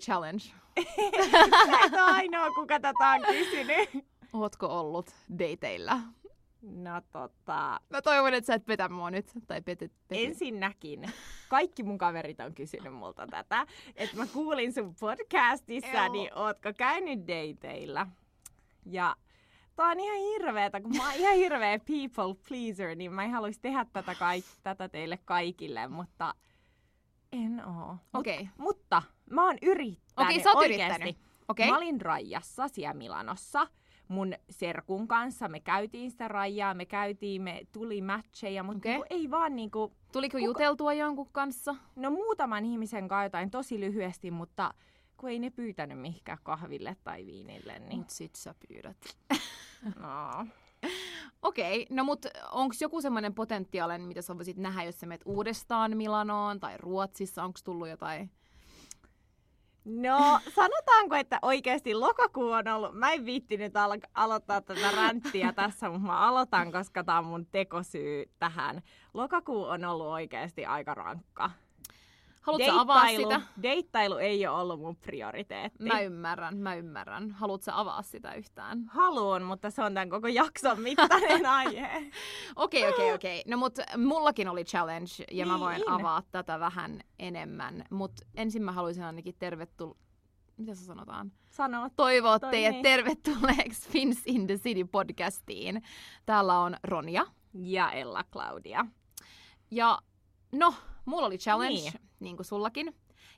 Challenge. Sä et ole ainoa, kuka tätä on kysynyt. Ootko ollut dateilla? No tota, Mä toivon, että sä et petä mua nyt. Tai petet, petet. ensinnäkin kaikki mun kaverit on kysynyt multa tätä. Että mä kuulin sun podcastissa, Joo. niin ootko käynyt dateilla? Ja tää on ihan hirveetä, kun mä oon ihan hirveä people pleaser, niin mä en haluaisi tehdä tätä, kaik- tätä teille kaikille, mutta en oo. Mut- Okei. Okay. Mutta mä oon yrittänyt Okei, sä oot yrittänyt. Okei. Mä olin rajassa siellä Milanossa mun serkun kanssa. Me käytiin sitä rajaa, me käytiin, me tuli matcheja, mutta niinku ei vaan niinku... Tuliko Kuka- juteltua jonkun kanssa? No muutaman ihmisen kanssa jotain tosi lyhyesti, mutta kun ei ne pyytänyt mihinkään kahville tai viinille, niin Mut sit sä pyydät. no. Okei, okay, no mut onks joku semmoinen potentiaalinen, mitä sä voisit nähdä, jos sä menet uudestaan Milanoon tai Ruotsissa? Onks tullut jotain? No, sanotaanko, että oikeasti lokakuu on ollut... Mä en viittinyt al- aloittaa tätä ränttiä tässä, mutta mä aloitan, koska tää on mun tekosyy tähän. Lokakuu on ollut oikeasti aika rankka. Haluatko sä avaa Deittailu- sitä? Deittailu ei ole ollut mun prioriteetti. Mä ymmärrän, mä ymmärrän. Haluatko avaa sitä yhtään? Haluan, mutta se on tämän koko jakson mittainen aihe. Okei, okei, okei. No mut mullakin oli challenge ja mä voin Niin. avaa tätä vähän enemmän. Mut ensin mä haluaisin ainakin tervetuloa... Mitä se sanotaan? Sano. Toivoa Toi teidät niin. tervetulleeksi Fins in the City podcastiin. Täällä on Ronja. Ja Ella Claudia. Ja no, mulla oli challenge, niin, Niin. kuin sullakin.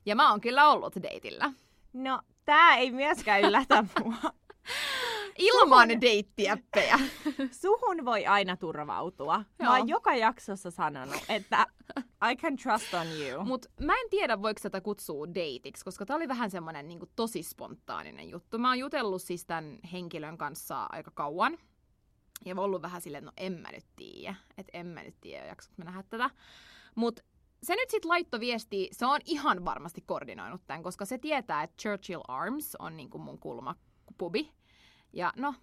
Ja mä oon kyllä ollut dateilla. No, tää ei myöskään yllätä mua. Ilman deittiäppejä. Suhun voi aina turvautua. Mä Joo. oon joka jaksossa sanonut, että I can trust on you. Mut mä en tiedä, voiko tätä kutsua dateiksi, koska tää oli vähän semmonen niin tosi spontaaninen juttu. Mä oon jutellut siis tämän henkilön kanssa aika kauan. Ja ollut vähän silleen, että no en mä nyt tiedä. Että en mä nyt tiedä, jaksanko mä nähdä tätä. Mut se nyt sit laittoi viesti, se on ihan varmasti koordinoinut tämän, koska se tietää, että Churchill Arms on niinku mun kulmapubi. Ja no,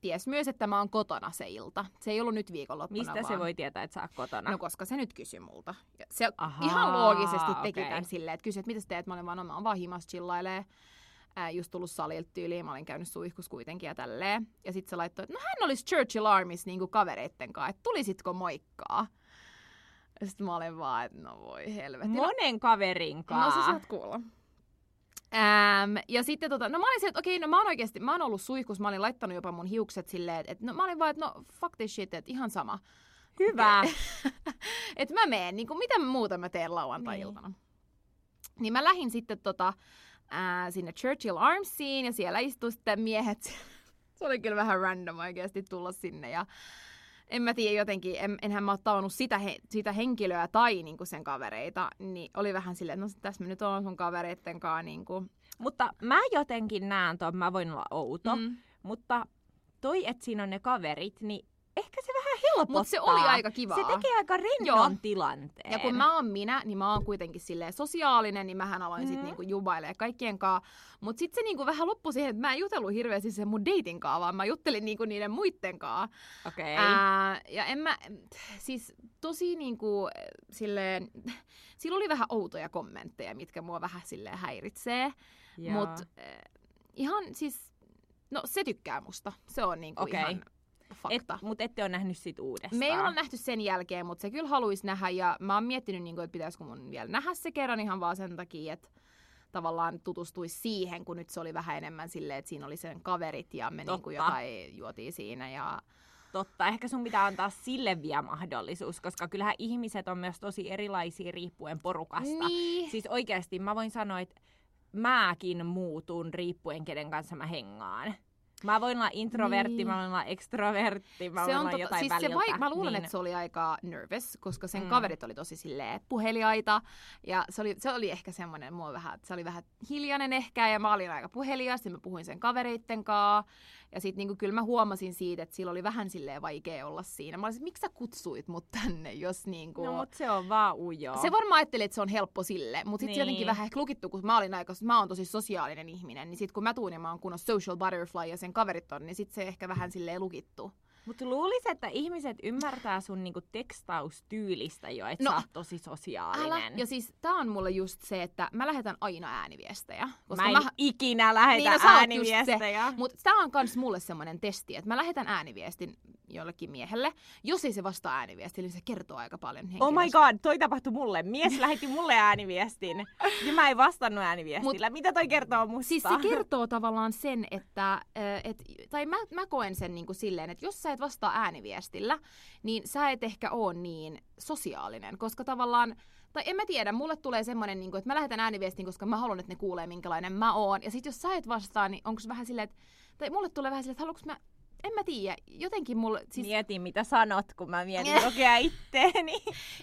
ties myös, että mä oon kotona se ilta. Se ei ollut nyt viikonloppuna Mistä vaan. se voi tietää, että sä oot kotona? No koska se nyt kysyi multa. Ja se Ahaa, ihan loogisesti teki okei. tämän silleen, että kysyi, että mitä sä teet. Mä olin vaan, no mä oon vaan himas chillailee. Ää, just tullut salilta tyyliin, mä olin käynyt suihkus kuitenkin ja tälleen. Ja sitten se laittoi, että no hän olisi Churchill Armis niinku kavereitten kanssa, että tulisitko moikkaa? Ja sitten mä olin vaan, että no voi helvetti. No, Monen kaverin no kanssa. sä saat kuulla. Ähm, ja sitten tota, no mä olin se, että okei, no mä oon oikeesti, mä oon ollut suihkus, mä olin laittanut jopa mun hiukset silleen, että, että no mä olin vaan, että no fuck this shit, että ihan sama. Hyvä. että mä meen, niin kuin, mitä muuta mä teen lauantai-iltana. Niin. niin mä lähdin sitten tota, ää, sinne Churchill Armsiin ja siellä istui sitten miehet. Se oli kyllä vähän random oikeasti tulla sinne ja en mä tiedä jotenkin, en, enhän mä oon tavannut sitä, he, sitä henkilöä tai niinku sen kavereita, niin oli vähän silleen, että no tässä mä nyt oon sun kavereitten kanssa niinku. Mutta mä jotenkin näen tuon, mä voin olla outo, Mm. mutta toi, että siinä on ne kaverit, niin ehkä se vähän helpottaa. Mut se oli aika kivaa. Se tekee aika rennon Joo. tilanteen. Ja kun mä oon minä, niin mä oon kuitenkin silleen sosiaalinen, niin mähän aloin mm. sit Mhm. niinku jubailee kaikkien kanssa. Mut sit se niinku vähän loppui siihen, että mä en jutellut hirveästi sen mun dating kanssa, vaan mä juttelin niinku niiden muitten kanssa. Okei. Ää, ja en mä, siis tosi niinku silleen, sillä oli vähän outoja kommentteja, mitkä mua vähän silleen häiritsee. Joo. Mut äh, ihan siis, no se tykkää musta. Se on niinku Okei. ihan fakta. Et, mut ette ole nähnyt sit uudestaan. Me ei olla nähty sen jälkeen, mutta se kyllä haluaisi nähdä ja mä oon miettinyt, niin kuin, että pitäisikö mun vielä nähdä se kerran ihan vaan sen takia, että tavallaan tutustuisi siihen, kun nyt se oli vähän enemmän silleen, että siinä oli sen kaverit ja me niin kuin jotain juotiin siinä ja Totta, ehkä sun pitää antaa sille vielä mahdollisuus, koska kyllähän ihmiset on myös tosi erilaisia riippuen porukasta. Niin. Siis oikeasti mä voin sanoa, että mäkin muutun riippuen kenen kanssa mä hengaan. Mä voin olla introvertti, Niin. mä voin olla extrovertti, mä se voin on olla tota, jotain siis väliltä. se vai, mä luulen, niin, että se oli aika nervous, koska sen Mm. mm. kaverit oli tosi silleen puheliaita. Ja se oli, se oli ehkä semmoinen, mua vähän, se oli vähän hiljainen ehkä, ja mä olin aika puhelias, ja mä puhuin sen kavereitten kanssa. Ja sit niinku, kyllä mä huomasin siitä, että sillä oli vähän silleen vaikea olla siinä. Mä olisin, miksi sä kutsuit mut tänne, jos niinku... No mut se on vaan ujo. Se varmaan ajatteli, että se on helppo sille, mutta sitten Niin. niin. jotenkin vähän ehkä lukittu, kun mä olin aika, mä oon tosi sosiaalinen ihminen, niin sitten kun mä tuun ja mä oon kunnon social butterfly ja sen kaverit on, niin sitten se ehkä vähän silleen lukittu. Mutta luulisin, että ihmiset ymmärtää sun niinku tekstaustyylistä jo, että No, sä oot tosi sosiaalinen. Älä. Ja siis tää on mulle just se, että mä lähetän aina ääniviestejä. Koska mä en mä... ikinä lähetä Niin, no ääniviestejä. Mutta tämä on myös mulle semmoinen testi, että mä lähetän ääniviestin jollekin miehelle. Jos ei se vastaa ääniviestille, niin se kertoo aika paljon Oh my henkilöstä. god, toi tapahtui mulle. Mies lähetti mulle ääniviestin ja mä en vastannut ääniviestillä. Mitä toi kertoo musta? Siis se kertoo tavallaan sen, että, et, tai mä, mä koen sen niinku silleen, että jos sä et vastaa ääniviestillä, niin sä et ehkä ole niin sosiaalinen, koska tavallaan tai en mä tiedä, mulle tulee semmoinen, niin että mä lähetän ääniviestin, koska mä haluan, että ne kuulee, minkälainen mä oon. Ja sit jos sä et vastaa, niin onko vähän silleen, että, tai mulle tulee vähän silleen, että haluanko mä, en mä tiedä, jotenkin mulle, siis Mietin, mitä sanot, kun mä mietin kokea itteeni.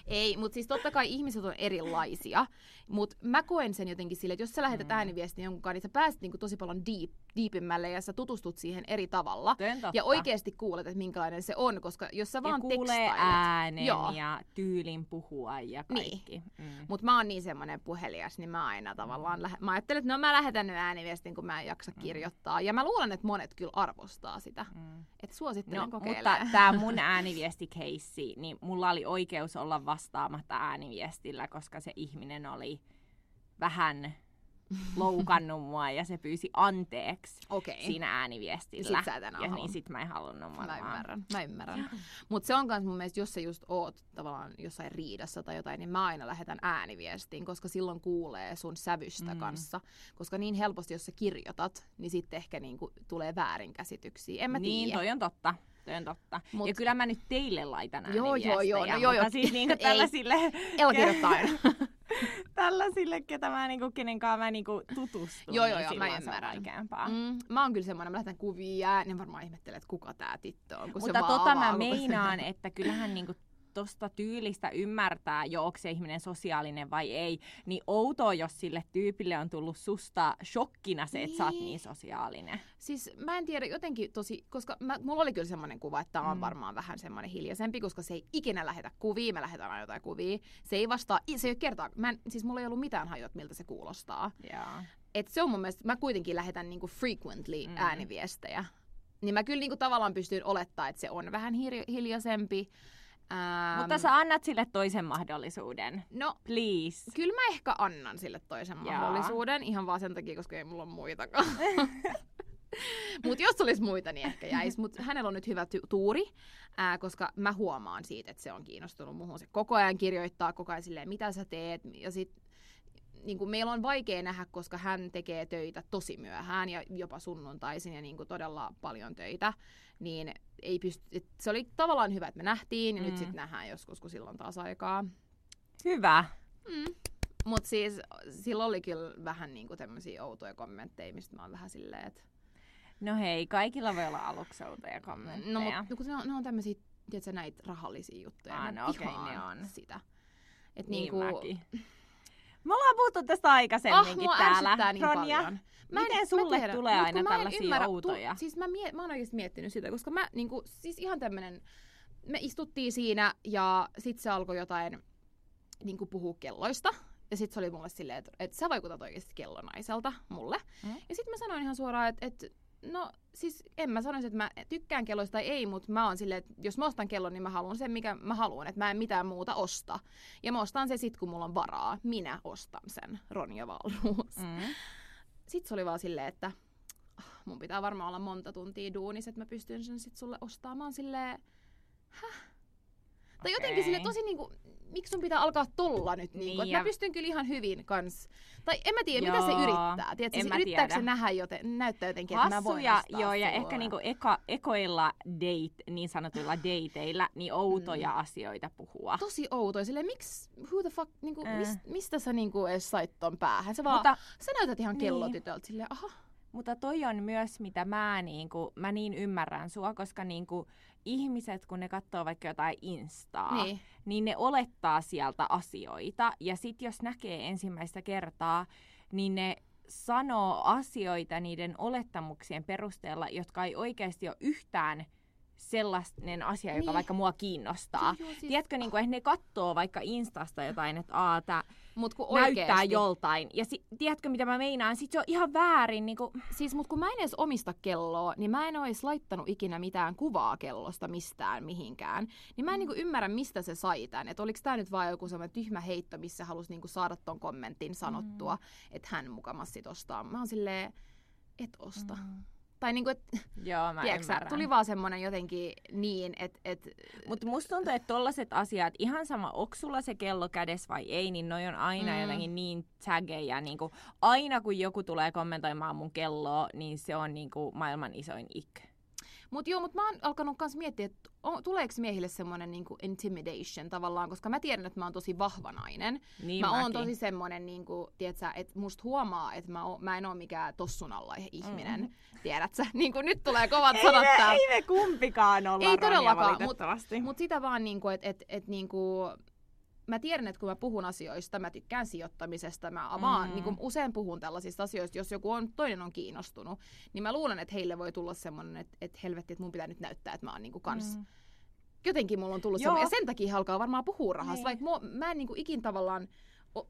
Ei, mutta siis totta kai ihmiset on erilaisia. Mutta mä koen sen jotenkin sille, että jos sä lähetät Mm. mm. ääniviestin jonkun kanssa, niin sä pääset niinku tosi paljon deep, deepimmälle ja sä tutustut siihen eri tavalla. Ja oikeasti kuulet, että minkälainen se on, koska jos sä ja vaan kuulee tekstailet... äänen Joo. ja tyylin puhua ja kaikki. Niin. Mm. Mutta mä oon niin semmoinen puhelias, niin mä aina tavallaan... Lähe- mä ajattelen, että no mä lähetän nyt ääniviestin, kun mä en jaksa kirjoittaa. Ja mä luulen, että monet kyllä arvostaa sitä. Mm. Että suosittelen No, mutta tämä mun ääniviestikeissi, niin mulla oli oikeus olla vastaamatta ääniviestillä, koska se ihminen oli vähän loukannut mua ja se pyysi anteeksi Okei. siinä ääniviestillä. Sit sä et ja niin sit mä en halunnut Mä varmaan. ymmärrän, mä ymmärrän. Mutta se on myös mun mielestä, jos sä just oot tavallaan jossain riidassa tai jotain, niin mä aina lähetän ääniviestiin, koska silloin kuulee sun sävystä Mm. kanssa. Koska niin helposti, jos sä kirjoitat, niin sitten ehkä niinku tulee väärinkäsityksiä. En mä Niin, tiedä. toi on totta. On totta. Mut, ja kyllä mä nyt teille laitan Joo, ääniviestejä, joo, joo, no joo, joo. siis Ei. tällaisille, Ella kirjoittaa aina. tällaisille, ketä mä niinku, kenen kanssa mä niinku tutustun, Joo, joo, niin joo, mä se on ymmärrän. Mm, mä oon kyllä semmoinen, mä lähetän kuvia ja ne varmaan ihmettelee, että kuka tää tyttö on, Mutta se tota mä meinaan, että kyllähän niinku tosta tyylistä ymmärtää jo, onko se ihminen sosiaalinen vai ei, niin outoa, jos sille tyypille on tullut susta shokkina se, että sä oot Niin. niin sosiaalinen. Siis mä en tiedä, jotenkin tosi, koska mä, mulla oli kyllä semmoinen kuva, että tää on Mm. varmaan vähän semmoinen hiljaisempi, koska se ei ikinä lähetä kuvia, mä lähetän aina jotain kuvia. Se ei vastaa, se ei ole kertaa, mä en, siis mulla ei ollut mitään hajua, miltä se kuulostaa. Joo. Et se on mun mielestä, mä kuitenkin lähetän niinku frequently Mm. ääniviestejä. Niin mä kyllä niinku tavallaan pystyn olettaa, että se on vähän hir- hiljaisempi. Ähm, Mutta sä annat sille toisen mahdollisuuden. No, Please. kyllä mä ehkä annan sille toisen Jaa. mahdollisuuden, ihan vaan sen takia, koska ei mulla ole muitakaan. Mutta jos olisi muita, niin ehkä jäisi. Mutta hänellä on nyt hyvä ty- tuuri, ää, koska mä huomaan siitä, että se on kiinnostunut muuhun. Se koko ajan kirjoittaa koko ajan silleen, mitä sä teet. Ja sit, niin kuin meillä on vaikea nähdä, koska hän tekee töitä tosi myöhään ja jopa sunnuntaisin ja niin kuin todella paljon töitä. Niin ei pysty, se oli tavallaan hyvä, että me nähtiin ja mm. Nyt sitten nähdään joskus, kun silloin taas aikaa. Hyvä. Mm. Mutta siis sillä oli kyllä vähän niinku tämmöisiä outoja kommentteja, mistä mä oon vähän silleen, että... No hei, kaikilla voi olla aluksi outoja kommentteja. No, mutta no, kun ne on, ne on tämmöisiä, tiedätkö, näitä rahallisia juttuja. Mä no okei, vihaan ne on. sitä. Et niin niinku, mäkin. Me ollaan puhuttu tästä ah, aikaisemminkin mua täällä. niin Ronja, paljon. miten sulle tiedä, tulee aina mä en tällaisia ymmärrä, outoja? Tu, siis mä, mie- mä oon oikeasti miettinyt sitä, koska mä niinku, siis ihan tämmönen, me istuttiin siinä ja sit se alkoi jotain niinku puhua kelloista. Ja sit se oli mulle silleen, että et sä vaikutat oikeasti kellonaiselta mulle. Mm. Ja sit mä sanoin ihan suoraan, että et, no siis en mä sanoisi, että mä tykkään kelloista tai ei, mutta mä oon silleen, että jos mä ostan kellon, niin mä haluan sen, mikä mä haluan, että mä en mitään muuta osta. Ja mä ostan sen sit, kun mulla on varaa. Minä ostan sen, Ronja Valruus. Mm. Sitten se oli vaan silleen, että "Ah, mun pitää varmaan olla monta tuntia duunissa, että mä pystyn sen sit sulle ostamaan silleen, häh? Tai jotenkin sille tosi niinku, miksi sun pitää alkaa tolla nyt? Niinku, Niin, niin, ja- mä pystyn kyllä ihan hyvin kans. Tai en mä tiedä, mitä Joo, se yrittää. Tiedätkö, mä yrittääkö tiedä. se nähdä joten, näyttää jotenkin, että mä voin Hassuja, joo, ja sulle. ehkä niinku eka, ekoilla date, niin sanotuilla dateilla, niin outoja Mm. asioita puhua. Tosi outoa. Silleen, miksi, who the fuck, niinku, Äh. mis, mistä sä niinku edes sait ton päähän? Sä vaan, Mutta, sä näytät ihan Niin. kellotytöltä silleen, aha. mutta toi on myös, mitä mä, niinku, mä niin ymmärrän sua, koska niinku, ihmiset, kun ne katsoo vaikka jotain Instaa, Niin. niin ne olettaa sieltä asioita. Ja sit jos näkee ensimmäistä kertaa, niin ne sanoo asioita niiden olettamuksien perusteella, jotka ei oikeasti ole yhtään sellainen asia, joka Niin. vaikka mua kiinnostaa. Joo, joo, siis- Tiedätkö, niin kuin, että ne katsoo vaikka Instasta jotain, että aa, tää Mut kun näyttää oikeesti, joltain. Ja si- tiedätkö, mitä mä meinaan? Sitten se on ihan väärin. Niin kuin, Siis mut kun mä en edes omista kelloa, niin mä en ois laittanut ikinä mitään kuvaa kellosta mistään mihinkään. Niin mä en niinku ymmärrä, mistä se sai tän. Että oliks tää nyt vaan joku semmoinen tyhmä heitto, missä halusi niinku saada ton kommentin sanottua, mm. että hän mukamas sit ostaa. Mä oon silleen, et osta. Mm. Tai niinku, et, Joo, mä tiedätkö, sä, ymmärrän. tuli vaan semmonen jotenkin niin, että et, Mutta musta tuntuu, että tollaset asiat, ihan sama, onko sulla se kello kädessä vai ei, niin noi on aina Mm. jotenkin niin taggeja. Niin kuin, aina kun joku tulee kommentoimaan mun kelloa, niin se on niin kuin maailman isoin ik. Mut joo, mut mä oon alkanut kans miettiä, että on, tuleeko miehille semmonen niinku intimidation tavallaan, koska mä tiedän, että mä oon tosi vahva nainen. Niin mä oon mäkin. tosi semmonen, niinku, tiedätkö, että musta huomaa, että mä, oon, mä en oo mikään tossun alla ihminen. Mm. Tiedätkö? Niin kuin nyt tulee kovat Ei sanat me, täällä. ei me kumpikaan olla Ei todellakaan, mut-. Mutta sitä vaan, niinku, että et, et, niinku, mä tiedän, että kun mä puhun asioista, mä tykkään sijoittamisesta, mä vaan Mm. niinku, usein puhun tällaisista asioista, jos joku on, toinen on kiinnostunut, niin mä luulen, että heille voi tulla semmoinen, että et helvetti, että mun pitää nyt näyttää, että mä oon niinku kans Mm. jotenkin mulla on tullut Joo. semmoinen, ja sen takia alkaa varmaan puhua rahasta, Niin. vaikka mua, mä en niinku ikin tavallaan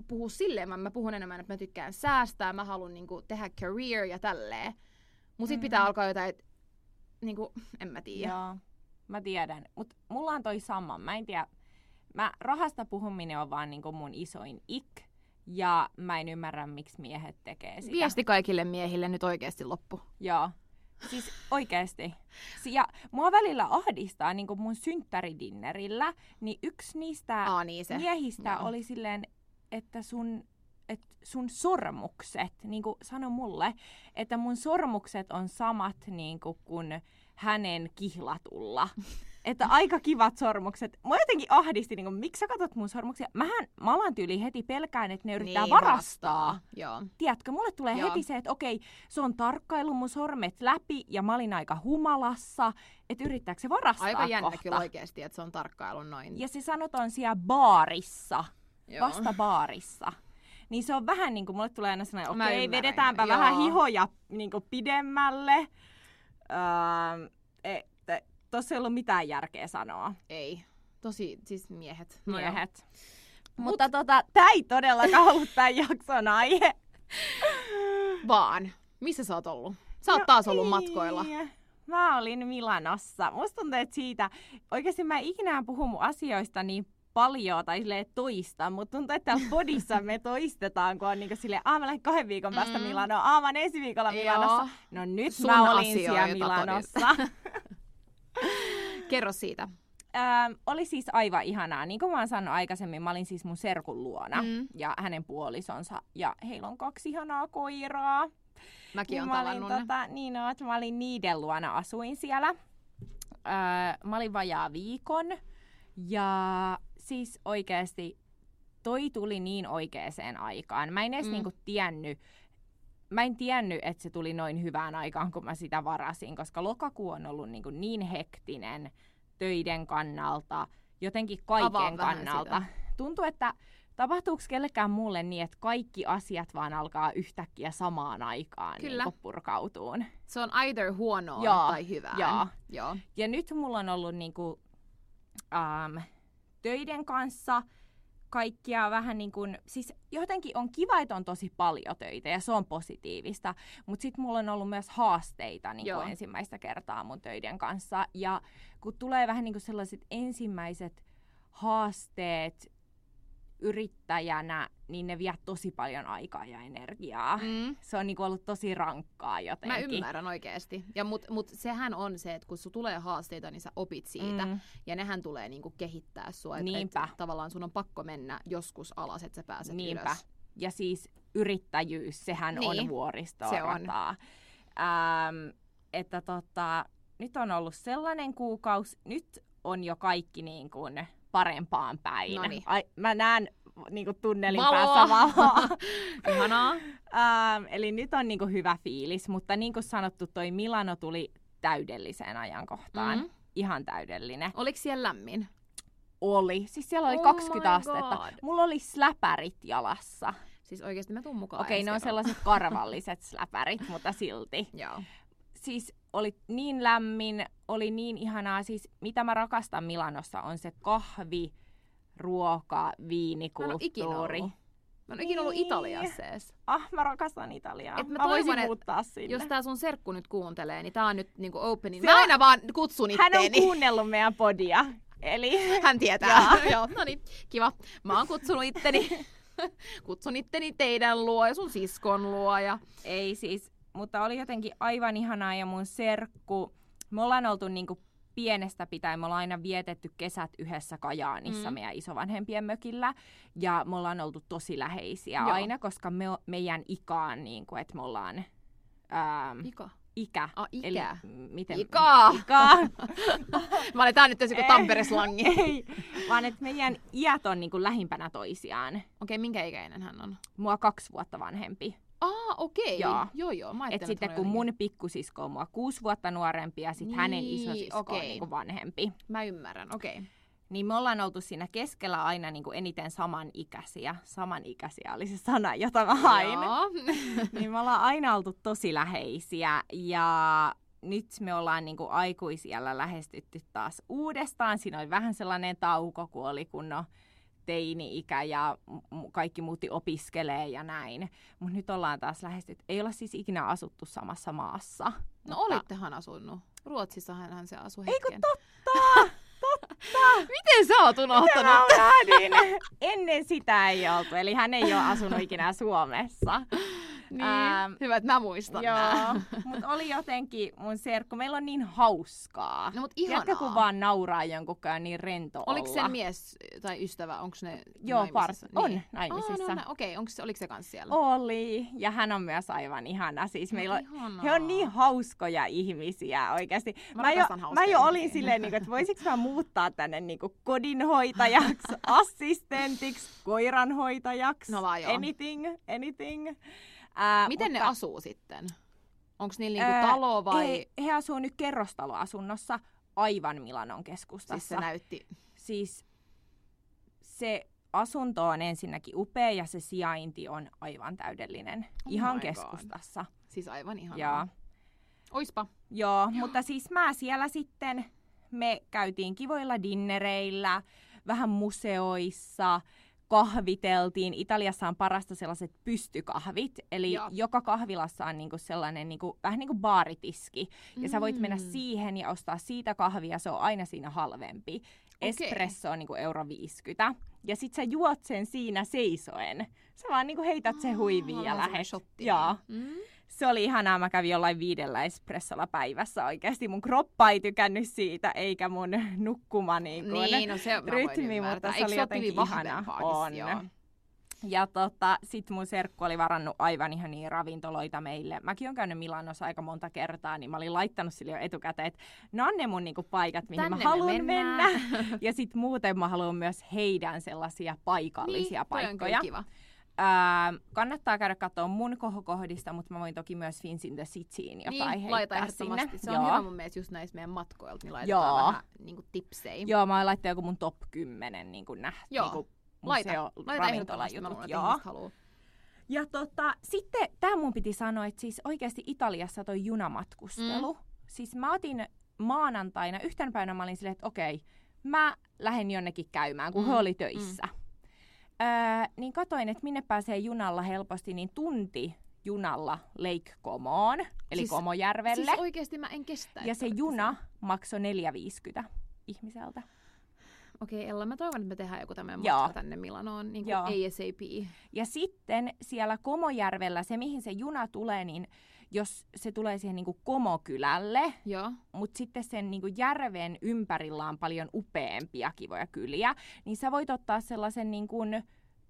puhu silleen, mä, mä puhun enemmän, että mä tykkään säästää, mä haluan niinku tehdä career ja tälleen. Mut sit Mm. pitää alkaa jotain, että niinku, en mä tiedä. Joo, mä tiedän. Mutta mulla on toi sama. Mä en tiedä. Mä, rahasta puhuminen on vaan niinku mun isoin ik. Ja mä en ymmärrä, miksi miehet tekee sitä. Viesti kaikille miehille nyt oikeasti loppu. Joo. Siis oikeesti. Si- Ja mua välillä ahdistaa niin mun synttäridinnerillä, niin yksi niistä Aa niin se. miehistä Joo. oli silleen, että sun, et sun sormukset, niin kuin sano mulle, että mun sormukset on samat niin kuin, kuin hänen kihlatulla. Että aika kivat sormukset. Mä jotenkin ahdisti, niin kuin, miksi sä katsot mun sormuksia? Mähän, mä alan tyyli heti pelkään, että ne yrittää niin, varastaa. Joo. Tiedätkö, mulle tulee Joo. heti se, että okei, se on tarkkailu mun sormet läpi ja mä olin aika humalassa, että yrittääkö se varastaa Aika jännä kohta. kyllä oikeasti, että se on tarkkailu noin. Ja se sanotaan siellä baarissa, Joo. vasta baarissa. Niin se on vähän niin kuin, mulle tulee aina sellainen, Mä okei, ymmärrän, vedetäänpä joo. vähän hihoja niin kuin pidemmälle. Öö, et, tossa ei ollut mitään järkeä sanoa, Ei. Tosi, siis miehet. No joo. miehet. Mutta tota, tää ei todellakaan ollut tämän jakson aihe. Vaan. Missä sä oot ollut? Sä oot taas ollut matkoilla. No ei. Mä olin Milanossa. Musta tuntuu, että siitä, oikeasti mä ikinä puhu mun asioista niin paljon tai silleen toista, mutta tuntuu, että täällä podissa me toistetaan, kun on niinku silleen, aah mä lähden kahden viikon päästä Mm. Milanoon, aah mä ensi viikolla Joo. Milanossa. No nyt Sun mä olin siellä asioita Milanossa. Kerro siitä. Ähm, oli siis aivan ihanaa. Niin kuin mä oon sanonut aikaisemmin, mä olin siis mun serkun luona Mm. ja hänen puolisonsa. Ja heillä on kaksi ihanaa koiraa. Mäkin on mä olin, tavannut ne. tota, niin no, että mä olin niiden luona, asuin siellä. Öö, mä olin vajaa viikon. Ja siis oikeasti toi tuli niin oikeaan aikaan. Mä en edes mm. niinku tiennyt, mä en tiennyt, että se tuli noin hyvään aikaan, kun mä sitä varasin, koska lokakuu on ollut niinku niin hektinen töiden kannalta, jotenkin kaiken vähän kannalta. Tuntuu, että tapahtuuko kellekään muulle niin, että kaikki asiat vaan alkaa yhtäkkiä samaan aikaan Kyllä. Niin purkautuun. Se on either huonoa Joo, tai hyvää. joo. Joo. Ja nyt mulla on ollut niinku, ähm, töiden kanssa kaikkia vähän niin kuin, siis jotenkin on kiva, että on tosi paljon töitä ja se on positiivista, mutta sitten mulla on ollut myös haasteita niin kuin ensimmäistä kertaa mun töiden kanssa. Ja kun tulee vähän niin kuin sellaiset ensimmäiset haasteet yrittäjänä, niin ne vie tosi paljon aikaa ja energiaa. Mm. Se on niin kuin ollut tosi rankkaa Mä jotenkin. ymmärrän oikeasti. Ja mut, mut sehän on se, että kun sun tulee haasteita, niin sä opit siitä. Mm. Ja nehän tulee niinku kehittää sua. Et, Niinpä. Et, tavallaan sun on pakko mennä joskus alas, että sä pääset Niinpä. ylös. Ja siis yrittäjyys, sehän Niin, on vuoristoa se on. rataa. Ähm, että tota, nyt on ollut sellainen kuukausi, nyt on jo kaikki niin kuin parempaan päin. Noniin. Ai, mä näen niin kuin tunnelin Valoa. päässä valoa. Ihanaa. ähm, eli nyt on niin kuin hyvä fiilis, mutta niin kuin sanottu, toi Milano tuli täydelliseen ajankohtaan. Mm. Ihan täydellinen. Oliko siellä lämmin? Oli. Siis siellä oli Oh 20 my astetta. God. Mulla oli släpärit jalassa. Siis oikeasti mä tuun mukaan Okei, ensi ne on sellaiset karvalliset släpärit, mutta silti. Joo. Siis oli niin lämmin, oli niin ihanaa. Siis mitä mä rakastan Milanossa on se kahvi, ruoka, Mä en viinikulttuuri. Mä en ole ikinä ollut Niin. Italiassa ees. Ah, mä rakastan Italiaa. Et mä mä, voisin toivon, et muuttaa sinne. Jos tää sun serkku nyt kuuntelee, niin tää on nyt niinku opening. Se Mä aina vaan kutsun Hän on itteeni. kuunnellut meidän podia. Eli Hän tietää. Joo. Joo, no niin, kiva. Mä oon kutsunut itteni. Kutsun itteni teidän luo ja sun siskon luo. Ja... ei siis, mutta oli jotenkin aivan ihanaa ja mun serkku, me ollaan oltu niinku pienestä pitäen, me ollaan aina vietetty kesät yhdessä Kajaanissa Mm. meidän isovanhempien mökillä ja me ollaan oltu tosi läheisiä Joo. aina, koska me, meidän ikaan, niinku, että me ollaan ähm, Ika. ikä. Ah, ikä. Eli miten? Ika. Ika. Mä olin tää nyt joku. Tampere-slangi. Okei, Ei, vaan että meidän iät on niinku lähimpänä toisiaan. minkä ikäinen hän on? Mua kaksi vuotta vanhempi. Aa, okei. Joo. joo, joo. Mä Et sitten kun mun pikkusisko on mua kuusi vuotta nuorempi ja sitten hänen Niin, isosisko okei. on niinku vanhempi. Mä ymmärrän, okei. Niin me ollaan oltu siinä keskellä aina niinku eniten samanikäisiä. Samanikäisiä oli se sana, jota mä hain. Joo. niin me ollaan aina oltu tosi läheisiä ja nyt me ollaan niinku aikuisiellä lähestytty taas uudestaan. Siinä oli vähän sellainen tauko, kun oli kunnon teini-ikä ja kaikki muutti opiskelee ja näin. Mutta nyt ollaan taas lähestytty. Ei olla siis ikinä asuttu samassa maassa. No mutta- olittehan asunut. Ruotsissahan hän se asui Eikö hetken. totta? Miten sä oot Mä unohtanut? unohdin. Ennen sitä ei oltu, eli hän ei ole asunut ikinä Suomessa. Niin. Ähm, Hyvä, että mä muistan Joo, mutta oli jotenkin mun serkku. Meillä on niin hauskaa. No mut ihanaa. kun vaan nauraa jonkun kanssa, niin rento Oliko olla. sen mies tai ystävä, onko ne Joo, naimisissa? par- on Niin. naimisissa. Aa, no, no, okei, onko se, oliko se kans siellä? Oli, ja hän on myös aivan ihana. Siis meillä on, Ihanaa. he on niin hauskoja ihmisiä oikeasti. Mä Mä, jo, mä jo olin ihmisiä. silleen, niin kuin, että voisiko mä muuttaa tänne niin kuin kodinhoitajaksi, assistentiksi, koiranhoitajaksi, No vaan joo. anything, anything. Ää, Miten ne mutta, asuu sitten? Onko niillä niinku ää, talo vai... He, he asuu nyt kerrostaloasunnossa aivan Milanon keskustassa. Siis se näytti... siis se asunto on ensinnäkin upea ja se sijainti on aivan täydellinen. Oh ihan my God. keskustassa. Siis aivan ihanaa. Joo. Oispa. Joo, mutta siis mä siellä sitten, me käytiin kivoilla dinnereillä, vähän museoissa, kahviteltiin. Italiassa on parasta sellaiset pystykahvit, eli Joo. joka kahvilassa on niinku sellainen niinku, vähän niin kuin baaritiski. Ja sä voit mennä Mm. siihen ja ostaa siitä kahvia, se on aina siinä halvempi. Espresso on niinku euro 50. Ja sit sä juot sen siinä seisoen. Sä vaan niinku heität sen huiviin ja lähet. Joo. Mm. Se oli ihanaa, mä kävin jollain viidellä espressolla päivässä oikeasti. Mun kroppa ei tykännyt siitä, eikä mun nukkuma niin kuin. Niin, no se rytmi, mutta se Eikö oli jotenkin hyvin ihana. vahvempaakin? On. Joo. Ja tota, sit mun serkku oli varannut aivan ihania ravintoloita meille. Mäkin on käynyt Milanossa aika monta kertaa, niin mä olin laittanut sille jo etukäteen, että ne on ne mun niinku paikat, mihin Tänne mä me haluan mennään. mennä. Ja sit muuten mä haluan myös heidän sellaisia paikallisia niin, toi on paikkoja. kiva. Ää, kannattaa käydä katsoa mun kohokohdista, mutta mä voin toki myös Fins in the Cityin jotain niin, laita heittää sinne. Se on Joo. hyvä mun mielestä just näissä meidän matkoilta, niin laitetaan Joo. vähän niin kuin tipsejä. Joo, mä oon laittanut joku mun top 10 niin kuin nähty. Joo. Niin kuin Laita, laita ehdottomasti. Mä luulen, Joo. haluaa. Ja tota, sitten tämä mun piti sanoa, että siis oikeasti Italiassa toi junamatkustelu. Mm. Siis mä otin maanantaina, yhtenä päivänä mä olin silleen, että okei, mä lähden jonnekin käymään, kun Mm, mm. he oli töissä. Mm. Öö, niin katoin, että minne pääsee junalla helposti, niin tunti junalla Lake Comoon, eli Siis- Komojärvelle. Siis oikeesti mä en kestä. ja se juna maksoi 4,50 ihmiseltä. Okei, Ella, mä toivon, että me tehdään joku tämmöinen matka tänne Milanoon, niin kuin Joo. ASAP. Ja sitten siellä Komojärvellä, se mihin se juna tulee, niin jos se tulee siihen niin kuin Komokylälle, Joo. mutta sitten sen niin kuin järven ympärillä on paljon upeampia kivoja kyliä, niin sä voit ottaa sellaisen niin kuin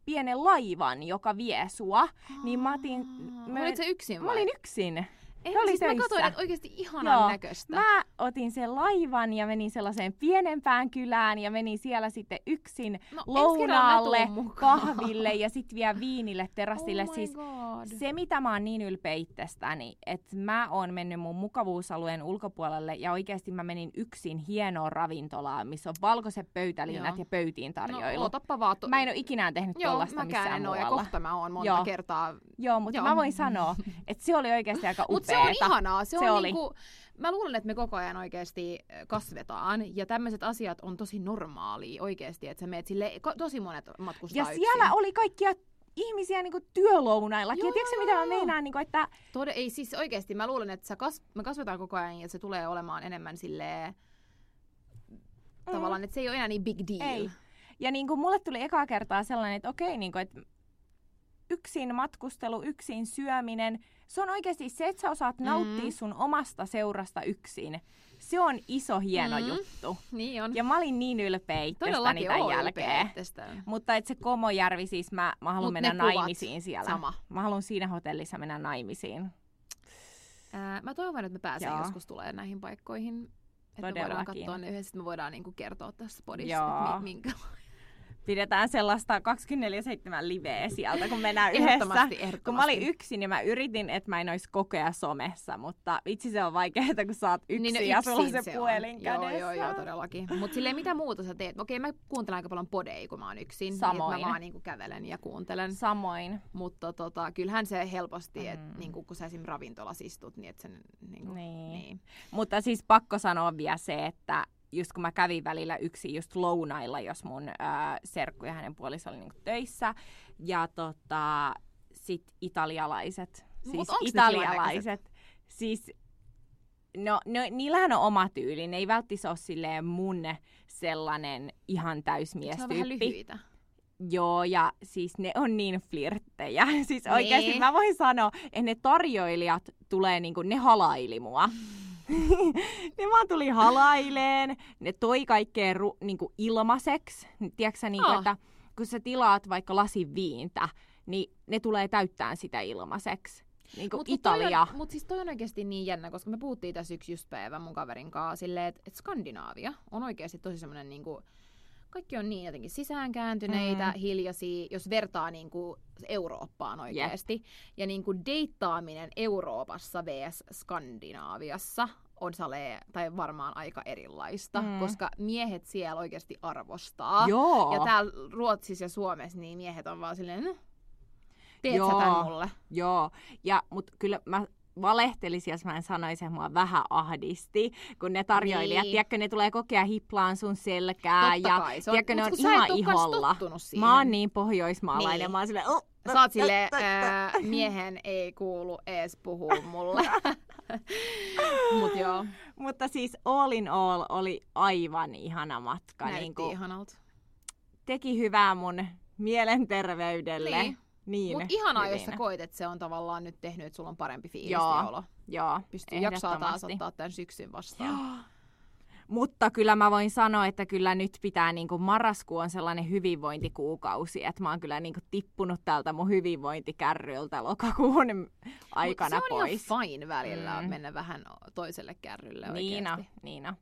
pienen laivan, joka vie sua. Niin mä otin... Mä... Olit se yksin mä vai? olin yksin. Ei, he oli siis mä töissä. katsoin, että oikeesti ihanan Joo. näköistä. Mä otin sen laivan ja menin sellaiseen pienempään kylään ja menin siellä sitten yksin no, mä lounaalle, kahville ja sitten vielä viinille terassille. Oh siis God. se, mitä mä oon niin ylpeä itsestäni, että mä oon mennyt mun mukavuusalueen ulkopuolelle ja oikeasti mä menin yksin hienoon ravintolaan, missä on valkoiset pöytäliinat Joo. ja pöytiin tarjoilu. No, vaan. To... Mä en ole ikinä tehnyt Joo, tollasta missään en oo, ja kohta mä oon monta Joo. kertaa. Joo, mutta Joo. mä voin sanoa, että se oli oikeasti aika se se on ihanaa. Se, Se on oli. niinku, mä luulen, että me koko ajan oikeasti kasvetaan, ja tämmöiset asiat on tosi normaalia oikeasti, että sä meet sille, tosi monet matkustaa Ja yksin. siellä oli kaikkia ihmisiä niinku työlounaillakin. Joo, Ja tiedätkö mitä mä meinaan, niinku, että Tode, ei siis oikeasti, mä luulen, että sä kas, me kasvetaan koko ajan, ja se tulee olemaan enemmän silleen, tavallaan, että se ei ole enää niin big deal. Ei. Ja niin kuin mulle tuli ekaa kertaa sellainen, että okei, niin kuin, että yksin matkustelu, yksin syöminen, se on oikeasti se, että sä osaat nauttia Mm. sun omasta seurasta yksin. Se on iso, hieno Mm. juttu. Niin on. Ja mä olin niin ylpeä itsestäni tämän jälkeen. Mutta et se Komojärvi, siis mä, mä haluan Mut mennä naimisiin siellä. Sama. Mä haluan siinä hotellissa mennä naimisiin. Ää, mä toivon, että me pääsemme Joo. joskus tulee näihin paikkoihin. Että me voidaan katsoa ne yhdessä, että me voidaan niinku kertoa tässä podissa, että mi- minkä... Pidetään sellaista 24-7 liveä sieltä, kun mennään yhdessä. Ehdottomasti, Kun mä olin yksin, niin mä yritin, että mä en olisi kokea somessa, mutta vitsi se on vaikeaa, kun sä oot yksin Niin, no ja sulla se, se puhelin on. kädessä. Joo, joo, joo, todellakin. Mutta silleen, mitä muuta sä teet? Okei, mä kuuntelen aika paljon podeja, kun mä oon yksin. Niin, Samoin. että mä vaan niinku kävelen ja kuuntelen. Samoin. Mutta tota, kyllähän se helposti, Mm. että niinku, kun sä esim. ravintolassa istut, niin että sen... Niinku, Niin. niin. Mutta siis pakko sanoa vielä se, että just kun mä kävin välillä yksin just lounailla, jos mun ää, serkku ja hänen puoliso oli niinku töissä. Ja tota, sit italialaiset. Mut Siis italialaiset. Siis No, no, niillähän on oma tyyli. Ne ei välttis ole silleen mun sellainen ihan Se täysmies on vähän lyhyitä. Joo, ja siis ne on niin flirttejä. Siis Niin. oikeasti mä voin sanoa, että ne tarjoilijat tulee niinku, ne halaili mua. ne vaan tuli halaileen, ne toi kaikkea ru, niinku ilmaiseksi. Tiedätkö niinku, Aa. että kun sä tilaat vaikka lasin viintä, niin ne tulee täyttään sitä ilmaiseksi. Mut, Italia. Mut, toi on, mut siis toi on oikeasti niin jännä, koska me puhuttiin tässä yksi just päivä mun kaverin kanssa silleen, että et Skandinaavia on oikeasti tosi semmoinen niinku, kaikki on niin jotenkin sisäänkääntyneitä, Mm. hiljaisia, jos vertaa niinku Eurooppaan oikeasti. Ja niinku deittaaminen Euroopassa vs. Skandinaaviassa on salee, tai varmaan aika erilaista, Mm. koska miehet siellä oikeasti arvostaa. Joo. Ja täällä Ruotsissa ja Suomessa niin miehet on vaan silleen, "No, teet sä Joo. tän mulle? Joo, ja, mutta kyllä mä valehtelisin, jos mä en sanoisi, että mua vähän ahdisti, kun ne tarjoilijat, Niin. tiedätkö, ne tulee kokea hiplaan sun selkää, Totta ja kai, se on- tiedätkö, ne on ihan iholla. Mä oon niin pohjoismaalainen, Niin. mä oon silleen, oh, Sä oot silleen, ää, miehen ei kuulu ees puhua mulle. Mut joo, Mutta siis all in all oli aivan ihana matka. näytti Niin kuin, ihanalta. teki hyvää mun mielenterveydelle. Niin. Niin, Mut ihanaa, jos hyvin. sä koet, että se on tavallaan nyt tehnyt, että sulla on parempi fiilis ja olo. Joo, Pystyy jaksaa taas ottaa tämän syksyn vastaan. Joo. Mutta kyllä mä voin sanoa, että kyllä nyt pitää, niin kuin marraskuu on sellainen hyvinvointikuukausi, että mä oon kyllä niin kuin tippunut täältä mun hyvinvointikärryltä lokakuun aikana Mut se on pois. ihan fine välillä Mm. mennä vähän toiselle kärrylle Niina, oikeasti. Niina.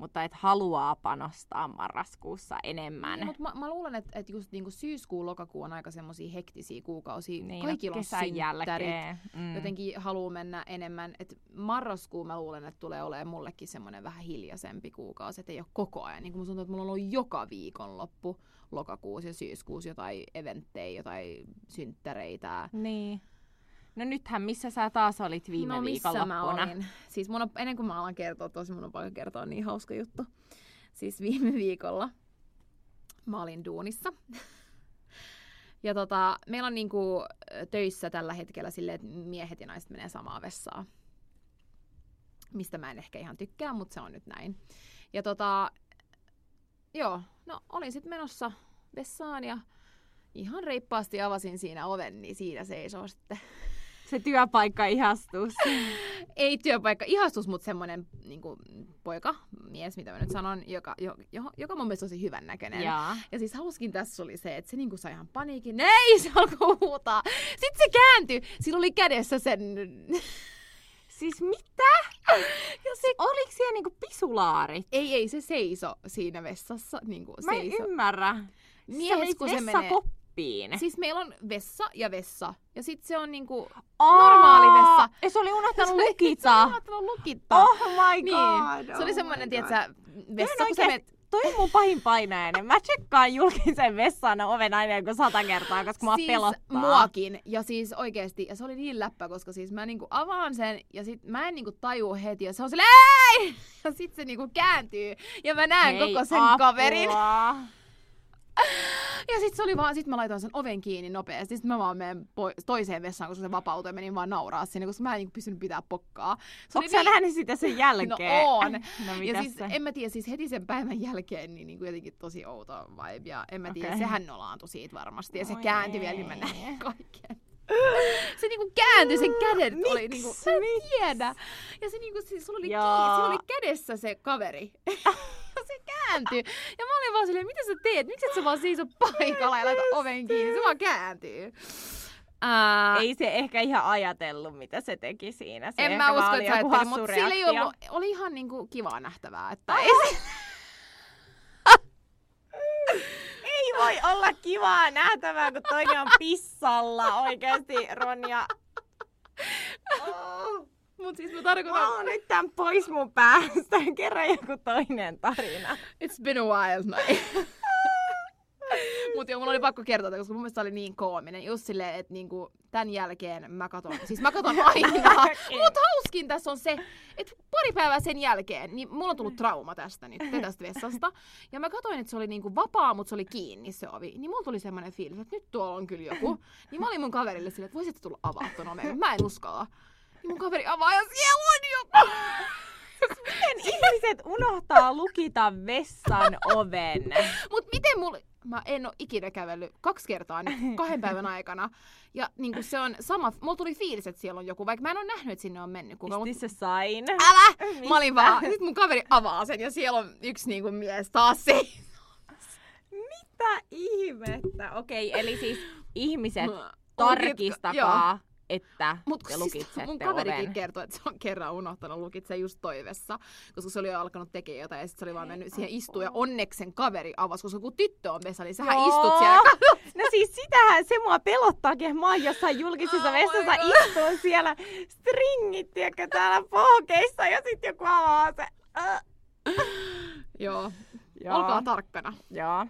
Mutta et haluaa panostaa marraskuussa enemmän. Niin, mutta mä, mä luulen, että, että just niinku syyskuu, lokakuu on aika semmoisia hektisiä kuukausia. Niin, Kaikilla on synttärit. jälkeen. Mm. Jotenkin haluaa mennä enemmän. Et marraskuu mä luulen, että tulee olemaan mullekin semmoinen vähän hiljaisempi kuukausi. Että ei ole koko ajan. Niin kuin musta tuntuu, että mulla on ollut joka viikonloppu lokakuussa ja syyskuussa jotain eventtejä, jotain synttäreitä. Niin. No nythän, missä sä taas olit viime no missä mä olin? Siis mun on, ennen kuin mä alan kertoa, tosi mun on pakko kertoa niin hauska juttu. Siis viime viikolla mä olin duunissa. Ja tota, meillä on niinku töissä tällä hetkellä silleen, että miehet ja naiset menee samaa vessaa. Mistä mä en ehkä ihan tykkää, mutta se on nyt näin. Ja tota, joo, no olin sitten menossa vessaan ja ihan reippaasti avasin siinä oven, niin siinä seisoo sitten Se työpaikka ihastus. ei työpaikka ihastus, mutta semmoinen niin poika, mies, mitä mä nyt sanon, joka, jo, jo, joka mun mielestä tosi hyvän näköinen. Jaa. Ja siis hauskin tässä oli se, että se niinku sai ihan paniikin. Ei, se alkoi huutaa. Sitten se kääntyi. Sillä oli kädessä sen... Siis mitä? Ja se... Oliko siellä niinku pisulaarit? Ei, ei, se seiso siinä vessassa. Niinku Mä en seiso. ymmärrä. Miehes, Sä kun se menee... vessakoppiin. Siis meillä on vessa ja vessa. Ja sitten se on niinku... Aa, normaali vessa. Ja se oli unohtanut oli- Se lukita. oli unohtanut lukittaa. Oh my god. Niin. Se oli oh semmoinen, tietsä, vessa, kun sä menet toi on mun pahin painajainen. Mä tsekkaan julkisen vessan oven aina joku sata kertaa, koska mua siis pelottaa. muakin. Ja siis oikeesti, ja se oli niin läppä, koska siis mä niinku avaan sen, ja sit mä en niinku tajua heti, ja se on silleen, ei! Ja sit se niinku kääntyy, ja mä näen Hei, koko sen apua. kaverin. Ja sit se oli vaan, sit mä laitoin sen oven kiinni nopeasti. Sitten mä vaan menen po- toiseen vessaan, koska se vapautui ja menin vaan nauraa sinne, koska mä en niinku pystynyt pitää pokkaa. Se Onko sä nähnyt sitä sen jälkeen? No on. No ja siis, se? en mä tiedä, siis heti sen päivän jälkeen niin, niin kuin jotenkin tosi outo vibe. Ja en mä tiedä, Okei. sehän nolaantui siitä varmasti. Ja se Oi kääntyi vielä, niin mä näin kaiken. Se niinku kääntyi, sen kädet oli niinku, mä en tiedä. Ja se niinku, siis sulla oli, Joo. kiinni, sillä oli kädessä se kaveri. ja se kääntyi. Ja mä olin vaan silleen, mitä sä teet? Miksi et sä vaan seiso paikalla ja laita oven kiinni? Se vaan kääntyy. Ää, Ei se ehkä ihan ajatellut, mitä se teki siinä. Se en mä usko, että sä hassu mutta sillä ei ollut, oli ihan niinku kivaa nähtävää. Että ei se, Ei voi olla kivaa nähtävää, kun toinen on pissalla oikeasti, Ronja. Oh, mut siis mä mä tarkoitan, oon nyt tän pois mun päästä. Kerro joku toinen tarina. It's been a while, no ei. Mut joo, mun oli pakko kertoa, koska mun mielestä oli niin koominen. Just silleen, että niinku, tämän jälkeen mä katon, siis mä katon aina. Mut hauskin tässä on se, että pari päivää sen jälkeen, niin mulla on tullut trauma tästä nyt, tästä vessasta. Ja mä katsoin, että se oli niinku vapaa, mutta se oli kiinni se ovi. Niin mulla tuli semmoinen fiilis, että nyt tuolla on kyllä joku. Niin mä olin mun kaverille silleen, että voisitte tulla avaa ton oven. Mä en uskalla. Niin mun kaveri avaa ja siellä on joku. Miten ihmiset unohtaa lukita vessan oven? Mut miten mulla... Mä en oo ikinä kävellyt kaksi kertaa nyt kahden päivän aikana. Ja niinku se on sama... Mulla tuli fiilis, että siellä on joku, vaikka mä en oo nähnyt, että sinne on mennyt kukaan. Is Mut... a sign? Älä! Mistä? Mä olin vaan... Sitten mun kaveri avaa sen ja siellä on yksi niinku mies taas se. Mitä ihmettä? Okei, eli siis ihmiset, tarkistakaa, että Mut te siis lukitsette mun kaverikin oven. kertoi, että se on kerran unohtanut lukitse just toivessa, koska se oli jo alkanut tekemään jotain ja sitten se oli vaan mennyt siihen istuun ja onneksi sen kaveri avasi, koska kun tyttö on vessa, niin sähän Joo. istut siellä No siis sitähän se mua pelottaakin, että mä oon jossain julkisessa Oh vessassa istun siellä stringit, tiedätkö, täällä pohkeissa ja sit joku avaa se. Äh. Joo, Joo. olkaa tarkkana. Joo.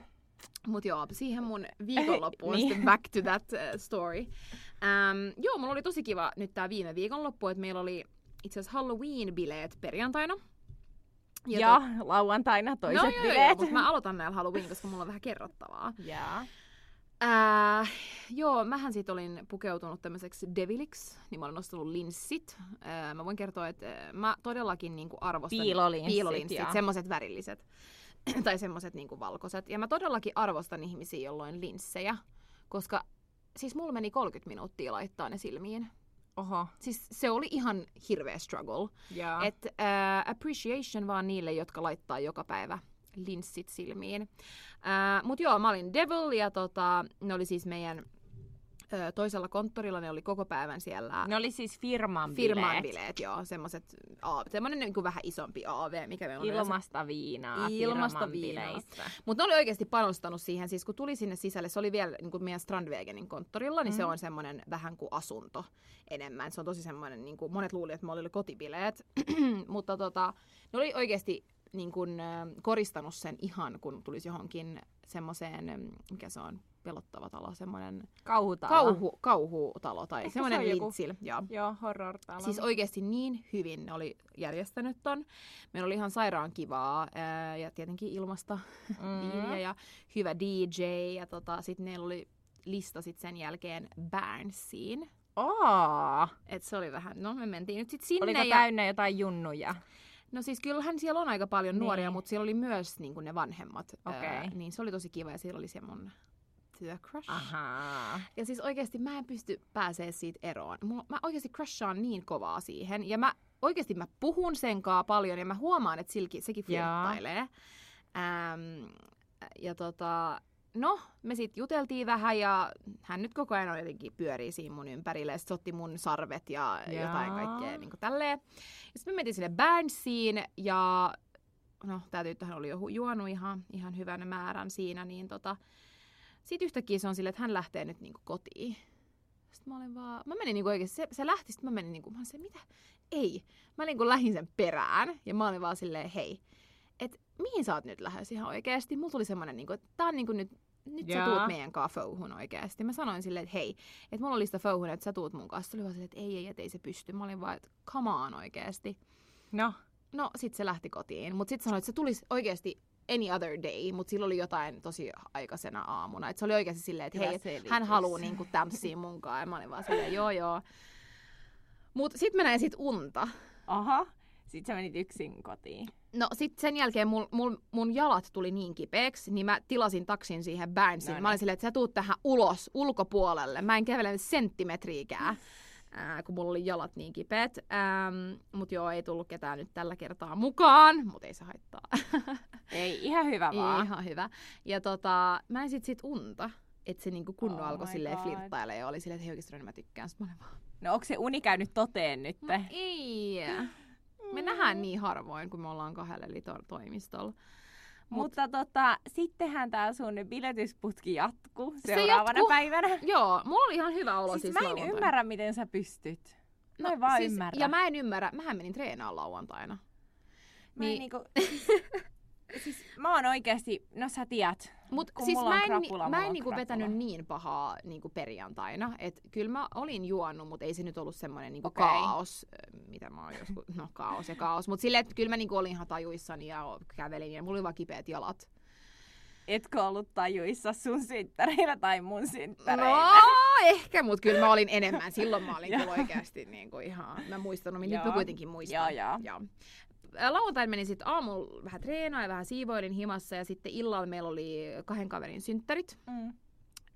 Mut joo, siihen mun viikonloppuun Niin. sitten back to that uh, story. Um, joo, mulla oli tosi kiva nyt tää viime viikonloppu, että meillä oli itse asiassa Halloween-bileet perjantaina. Ja, Ja, lauantaina to- toiset no, joo, joo, bileet. mutta mä aloitan näillä Halloween, koska mulla on vähän kerrottavaa. Joo. Ää, joo, mähän sit olin pukeutunut tämmöiseksi deviliksi, niin mä olin nostanut linssit. Ää, mä voin kertoa, että mä todellakin niinku arvostan... Piilolinssit, Piilolinssit, joo. semmoset värilliset. tai semmoset niinku valkoiset. Ja mä todellakin arvostan ihmisiä, joilla on linssejä, koska siis mulla meni 30 minuuttia laittaa ne silmiin. Oho. Siis se oli ihan hirveä struggle. Joo. Et ää, appreciation vaan niille, jotka laittaa joka päivä linssit silmiin. Ää, mut joo, mä olin Devil ja tota, ne oli siis meidän toisella konttorilla, ne oli koko päivän siellä. Ne oli siis firman Firman bileet. bileet, joo, semmoset, semmonen niin vähän isompi AV, mikä meillä on yleensä. Ilmasta viinaa Ilmasta viinaa. bileissä. Mutta ne oli oikeasti panostanut siihen, siis kun tuli sinne sisälle, se oli vielä niin kuin meidän Strandwegenin konttorilla, niin mm. se on semmoinen vähän kuin asunto enemmän. Se on tosi semmoinen, niin kuin monet luuli, että me oli kotibileet, mutta tota, ne oli oikeasti niin kuin, koristanut sen ihan, kun tulisi johonkin semmoiseen, mikä se on, pelottava talo, semmoinen Kauhutalo. kauhu, kauhutalo tai Ehkä se semmoinen joku- lintsil. Joo. Joo, horror-talo. Siis oikeasti niin hyvin ne oli järjestänyt ton. Meillä oli ihan sairaan kivaa ää, ja tietenkin ilmasta Mm. ja hyvä DJ ja tota, sitten meillä oli lista sit sen jälkeen Burnsiin. Oo. Et se oli vähän, no me mentiin nyt sit sinne Oliko ja... täynnä jotain junnuja? No siis kyllähän siellä on aika paljon nuoria, Niin. mutta siellä oli myös niin ne vanhemmat. ää, Okei. niin se oli tosi kiva ja siellä oli se mun työ crush. Ahaa. Ja siis oikeasti mä en pysty pääsee siitä eroon. Mulla, mä oikeasti crushaan niin kovaa siihen. Ja mä oikeasti mä puhun senkaa paljon ja mä huomaan, että silki, sekin flirttailee. Ähm, ja tota, no, me sitten juteltiin vähän ja hän nyt koko ajan jotenkin pyörii siinä mun ympärillä. Ja sit otti mun sarvet ja Jaa. jotain kaikkea niin kuin tälleen. Ja sitten me mentiin sinne Burnsiin ja no, tää tyttöhän oli jo juonut ihan, ihan hyvän määrän siinä, niin tota, sitten yhtäkkiä se on silleen, että hän lähtee nyt niinku kotiin. Sitten mä olin vaan, mä menin niinku oikeesti, se, se lähti, sitten mä menin niinku, mä olin se, mitä? Ei. Mä niinku lähdin sen perään ja mä olin vaan silleen, hei, että mihin sä oot nyt lähes ihan oikeasti. Mulla tuli semmoinen, niin kuin, että tää on niin kuin nyt, nyt sä Jaa. tuut meidän kanssa fouhun oikeasti. Mä sanoin silleen, että hei, että mulla oli sitä fouhun, että sä tuut mun kanssa. Se oli vaan silleen, että ei, ei, että ei se pysty. Mä olin vaan, että come on oikeasti. No, No, sit se lähti kotiin. Mutta sit sanoi, että se tulisi oikeasti any other day, mutta sillä oli jotain tosi aikaisena aamuna. Et se oli oikeasti silleen, että hei, et selitys. hän haluaa niinku tämssiä munkaan. Ja mä olin vaan silleen, joo joo. Mut sit mä näin sit unta. aha. Sitten sä menit yksin kotiin. No sit sen jälkeen mul, mul, mun jalat tuli niin kipeäksi, niin mä tilasin taksin siihen Burnsiin. No Mä olin niin. silleen, että sä tuut tähän ulos, ulkopuolelle. Mä en kävele senttimetriikään, ää, kun mulla oli jalat niin kipeät. Ähm, mut joo, ei tullut ketään nyt tällä kertaa mukaan, mut ei se haittaa. Ei, ihan hyvä vaan. Ihan hyvä. Ja tota, mä en sit sit unta. Että se niinku kunnon Oh alkoi silleen God. flirttailemaan ja oli silleen, että hei oikeesti mä tykkään. Sitten mä olin vaan, No onko se uni käynyt toteen nyt? no ei. Me nähdään niin harvoin, kun me ollaan kahdella eli to- toimistolla. Mut- Mutta tota, sittenhän tää sun biletysputki jatkuu Se seuraavana jatkuu. päivänä. Joo, mulla oli ihan hyvä olo Siis, siis, mä en lauantaina. ymmärrä, miten sä pystyt. Mä en vaan siis, ymmärrä. Ja mä en ymmärrä, mähän menin treenaan lauantaina. Mä, Niin- niinku, siis, siis mä oon oikeesti, no sä tiedät, Mut kun siis mulla mä en, krapula, mä en niinku krapula. vetänyt niin pahaa niinku perjantaina. Et kyllä mä olin juonut, mutta ei se nyt ollut semmoinen niinku Okei. kaos, mitä mä oon joskus, no kaos ja kaos. Mutta silleen, että kyllä mä niinku olin ihan tajuissani ja kävelin ja mulla oli vaan kipeät jalat. etkö ollut tajuissa sun synttäreillä tai mun synttäreillä? No ehkä, mutta kyllä mä olin enemmän. Silloin mä olin kyllä oikeasti niinku ihan, mä muistanut, nyt mä kuitenkin muistan. Joo, joo. Joo. Ä, Lauantaina menin sitten aamulla vähän treenaa ja vähän siivoilin himassa ja sitten illalla meillä oli kahden kaverin synttärit. Mm.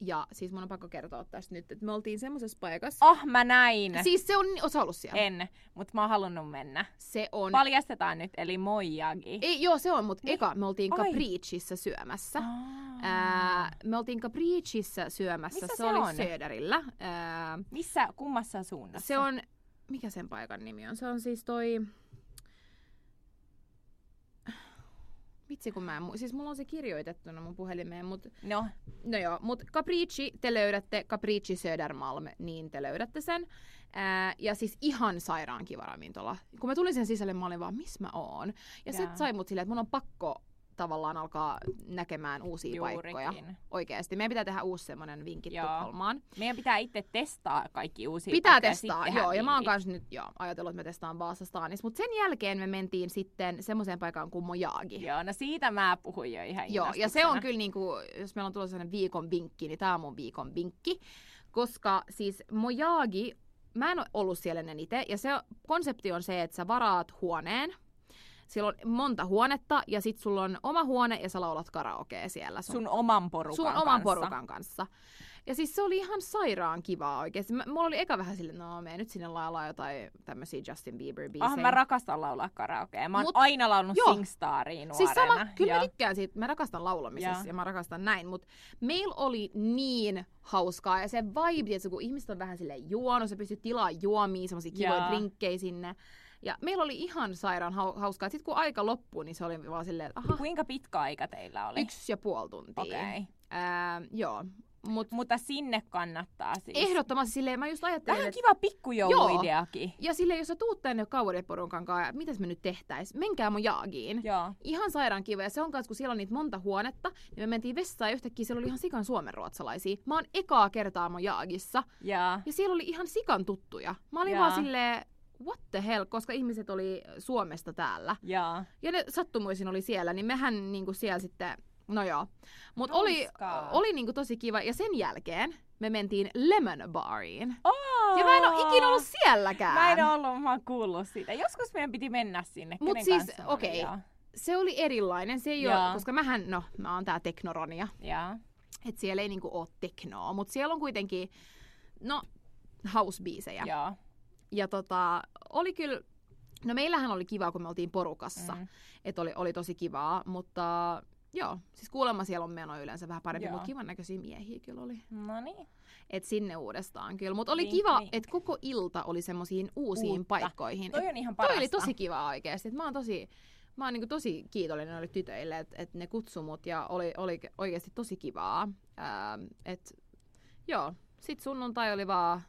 Ja siis mun on pakko kertoa tästä nyt, että me oltiin semmoisessa paikassa. Oh, mä näin. Siis se on, osa ollut siellä? En, mutta mä oon halunnut mennä. Se on. Paljastetaan nyt, eli Moijagi. Ei, joo, se on, mutta Niin. eka me oltiin Ai. Capriccissä syömässä. Aa. Ää, me oltiin Capriccissä syömässä, Missä se, se oli on? Söderillä. Ää, Missä, kummassa suunnassa? se on, mikä sen paikan nimi on? Se on siis toi... Vitsi kun mä en, mu- siis mulla on se kirjoitettuna mun puhelimeen, mutta No, No joo, mutta Capricci te löydätte, Capricci Södermalm, niin te löydätte sen. Ää, ja siis ihan sairaan kiva ravintola. Kun mä tulin sen sisälle, mä olin vaan, missä mä oon. Ja se Jaa. sai mut silleen, että mun on pakko tavallaan alkaa näkemään uusia paikkoja. juurikin. Oikeesti. Meidän pitää tehdä uusi semmonen vinkit Joo. Tukholmaan. Meidän pitää itse testaa kaikki uusia Pitää paikkoja, testaa, joo. Ja mä oon vinkit. kans nyt joo, ajatellut, että me testaan Vaasastaanissa. Mutta sen jälkeen me mentiin sitten semmoiseen paikkaan kuin Mojagi. Joo, no siitä mä puhuin jo ihan Joo, ja se on kyllä, niinku, jos meillä on tulossa sellainen viikon vinkki, niin tämä on mun viikon vinkki. Koska siis Mojagi, mä en ole ollut siellä ennen itse, ja se konsepti on se, että sä varaat huoneen, siellä on monta huonetta, ja sit sulla on oma huone, ja sä laulat karaokea siellä sun, Sun oman porukan sun oman kanssa. porukan kanssa. Ja siis se oli ihan sairaan kivaa oikeesti. Mä, mulla oli eka vähän silleen, no me nyt sinne laulaa jotain tämmöisiä Justin Bieber-biisejä. Ah, mä rakastan laulaa karaokea. Mä oon Mut- aina laulunut joo. Singstariin nuorena. Siis sama, kyllä ja... mä tykkään siitä, mä rakastan laulamisessa Joo. ja mä rakastan näin, mutta meillä oli niin hauskaa ja se vibe, että kun ihmiset on vähän silleen juonut, sä pystyt tilaa juomia, semmosia kivoja drinkkejä sinne. Ja meillä oli ihan sairaan hau- hauskaa. Sitten kun aika loppui, niin se oli vaan silleen, että aha, Kuinka pitkä aika teillä oli? yksi ja puoli tuntia. Okei. Okay. Ää, joo, mut Mutta sinne kannattaa siis. ehdottomasti silleen, mä just ajattelin, Vähän kiva pikkujouluideakin. ja silleen, jos sä tuut tänne kavereporukan kanssa, mitäs me nyt tehtäis? Menkää mun jaagiin. Joo. Ihan sairaan kiva. Ja se on kans, kun siellä on niitä monta huonetta, niin me mentiin vessaan ja yhtäkkiä siellä oli ihan sikan suomenruotsalaisia. Mä oon ekaa kertaa mun jaagissa. Ja Ja siellä oli ihan sikan tuttuja. Mä olin Jaa. vaan silleen, what the hell, koska ihmiset oli Suomesta täällä. ja Ja ne sattumuisin oli siellä, niin mehän niinku siellä sitten, no joo. Mut oli, oli niinku tosi kiva. Ja sen jälkeen me mentiin Lemon Bariin. Oh! Ja mä en oo ikinä ollut sielläkään. Mä en ollut, mä oon kuullut siitä. Joskus meidän piti mennä sinne. Mut Kenen siis, okei. Joo. Se oli erilainen. Se ei ole, koska mähän, no, mä oon tää teknoronia. Joo. Et siellä ei niinku oo teknoa, mutta siellä on kuitenkin, no, house-biisejä. Joo. Ja tota, oli kyllä, no meillähän oli kiva, kun me oltiin porukassa. Mm. Että oli, oli tosi kivaa, mutta joo, siis kuulemma siellä on meno yleensä vähän parempi, Joo. mutta kivan näköisiä miehiä kyllä oli. No niin. Et sinne uudestaan kyllä. Mutta oli Vink, kiva, vink. että koko ilta oli semmoisiin uusiin Uutta. paikkoihin. Toi on ihan toi parasta. oli tosi kiva oikeasti. Mä oon tosi, mä oon niinku tosi kiitollinen noille tytöille, että et ne kutsui mut ja oli, oli oikeasti tosi kivaa. Ää, et, joo, sit sunnuntai oli vaan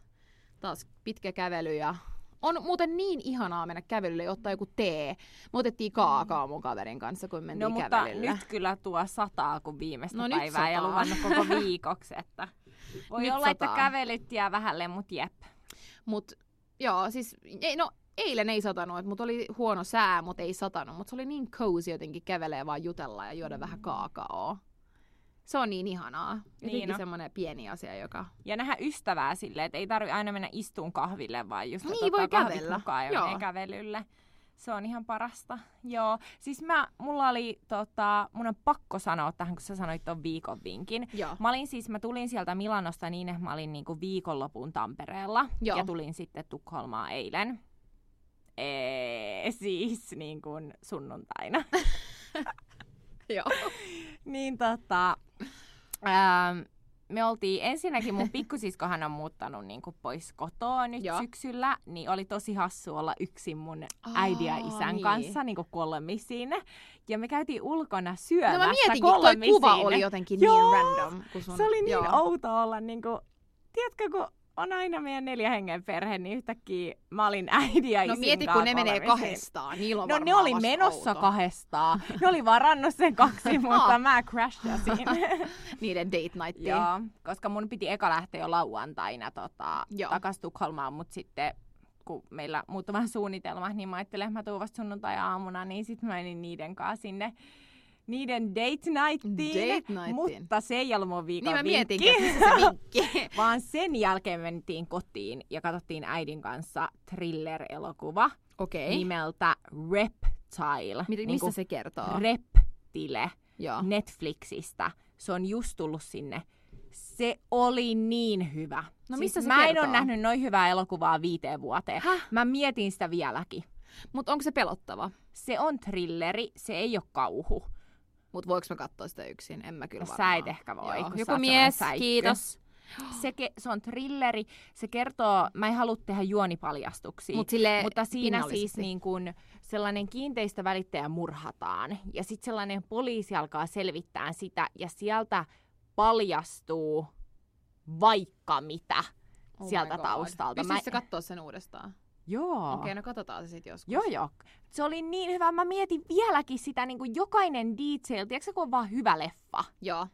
taas pitkä kävely ja On muuten niin ihanaa mennä kävelylle ja ottaa joku tee. Me otettiin kaakaa mun kaverin kanssa, kun mentiin No mutta kävelylle. nyt kyllä tuo sataa kuin viimeistä No päivää ja luvannut koko viikoksi, että voi Nyt olla, että sataa. kävelyt jää vähälle, mut jep. Mut joo, siis ei, no eilen ei satanut, mutta oli huono sää, mutta ei satanut. Mutta se oli niin cozy jotenkin kävelee vaan jutella ja juoda vähän kaakaoa. Se on niin ihanaa. Jotenkin Niin on. semmoinen pieni asia, joka... Ja nähdä ystävää silleen, että ei tarvi aina mennä istuun kahville, vaan just Niin, voi kävellä. mukaan ja Joo. kävelylle. Se on ihan parasta. Joo. Siis mä, mulla oli, tota, mun on pakko sanoa tähän, kun sä sanoit ton viikon vinkin. Joo. Mä olin siis, mä tulin sieltä Milanosta niin, että mä olin niinku viikonlopun Tampereella. Joo. Ja tulin sitten Tukholmaan eilen. Ee, siis niin kuin sunnuntaina. Joo. niin tota, ähm, me oltiin, ensinnäkin mun pikkusiskohan on muuttanut niin kuin pois kotoa nyt Joo. syksyllä, niin oli tosi hassu olla yksin mun äidin ja Aa, isän niin. kanssa niin kuin kolmisin. Ja me käytiin ulkona syömässä No mä mietinkin, kolmisin. kuva oli jotenkin Joo, niin random. Kun sun, Se oli niin joo. outo olla niinku, tiedätkö kun on aina meidän neljä hengen perhe, niin yhtäkkiä mä olin äiti ja No mieti, kun ne menee kahdestaan. Niillä on No ne oli menossa outo. kahdestaan. Ne oli varannut sen kaksi, mutta mä crashasin. Niiden date nightiin. Joo, koska mun piti eka lähteä jo lauantaina tota, takas Tukholmaan, mutta sitten kun meillä muuttui vähän suunnitelma, niin mä ajattelin, että mä tuun vasta sunnuntai-aamuna, niin sitten mä menin niiden kanssa sinne niiden date nightiin. Date nightiin. Mutta se ei ollut mun viikon Niin mä vinkki. missä se vinkki. Vaan sen jälkeen mentiin kotiin ja katsottiin äidin kanssa thriller-elokuva Okei. nimeltä Reptile. Miten, Niinku missä se kertoo? Reptile Joo. Netflixistä. Se on just tullut sinne. Se oli niin hyvä. No missä siis se Mä en kertoo? ole nähnyt noin hyvää elokuvaa viiteen vuoteen. Häh? Mä mietin sitä vieläkin. Mutta onko se pelottava? Se on thrilleri, se ei ole kauhu. Mutta voiko mä katsoa sitä yksin? En mä kyllä No sä varmaan. et ehkä voi, Joo. sä Joku mies, kiitos. Se, ke, se on thrilleri, se kertoo, mä en halua tehdä juonipaljastuksia, Mut mutta siinä siis niin kun sellainen kiinteistövälittäjä murhataan ja sitten sellainen poliisi alkaa selvittää sitä ja sieltä paljastuu vaikka mitä Oh sieltä taustalta. Pystyisikö sä katsoa sen uudestaan? Joo. Okei, no katsotaan se sitten joskus. Joo, joo. Se oli niin hyvä. Mä mietin vieläkin sitä niin kuin jokainen detail. Tiedätkö kun on vaan hyvä leffa? Joo.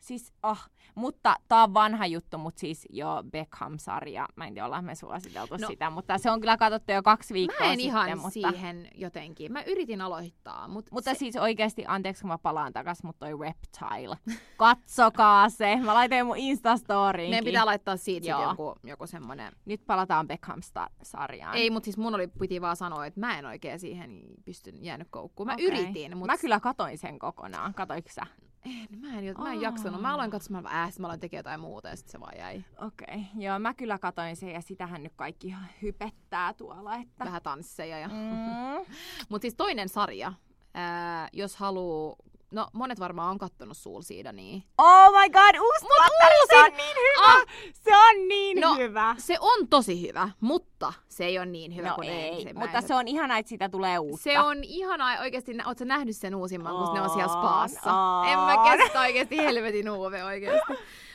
Siis, oh. Mutta tää on vanha juttu, mutta siis jo Beckham-sarja. Mä en tiedä, ollaan me suositeltu No. sitä, mutta se on kyllä katsottu jo kaksi viikkoa Mä en sitten. ihan mutta, siihen jotenkin. Mä yritin aloittaa, mutta, mutta se, siis oikeasti, anteeksi kun mä palaan takas, mutta toi Reptile. Katsokaa se. Mä laitoin mun Instastoriinkin. meidän pitää laittaa siitä Joo. joku, joku semmonen. Nyt palataan Beckham-sarjaan. Ei, mutta siis mun oli, piti vaan sanoa, että mä en oikein siihen pystyn jäänyt koukkuun. Mä Okei. yritin, mutta Mä kyllä katoin sen kokonaan. Katoiko sä? En, mä en, mä en jaksanut. Mä aloin katsomaan, mä, sit mä aloin tekemään jotain muuta ja sitten se vaan jäi. Okei, okay. joo, mä kyllä katoin sen ja sitähän nyt kaikki hypettää tuolla, että... Vähän tansseja. Ja... Mm. Mutta siis toinen sarja, ää, jos haluu... No, monet varmaan on kattonut Soul niin Oh my god, uusi tuottari, se on niin hyvä! Ah! Se on niin No, hyvä! Se on tosi hyvä, mutta se ei ole niin hyvä No kuin ei, ensimmäiset. mutta se on ihana, että siitä tulee uutta. Se on ihanaa. Oikeasti, ootko nähnyt sen uusimman, kun ne on siellä On, spaassa? on. En mä kestä oikeasti helvetin uuve oikeasti.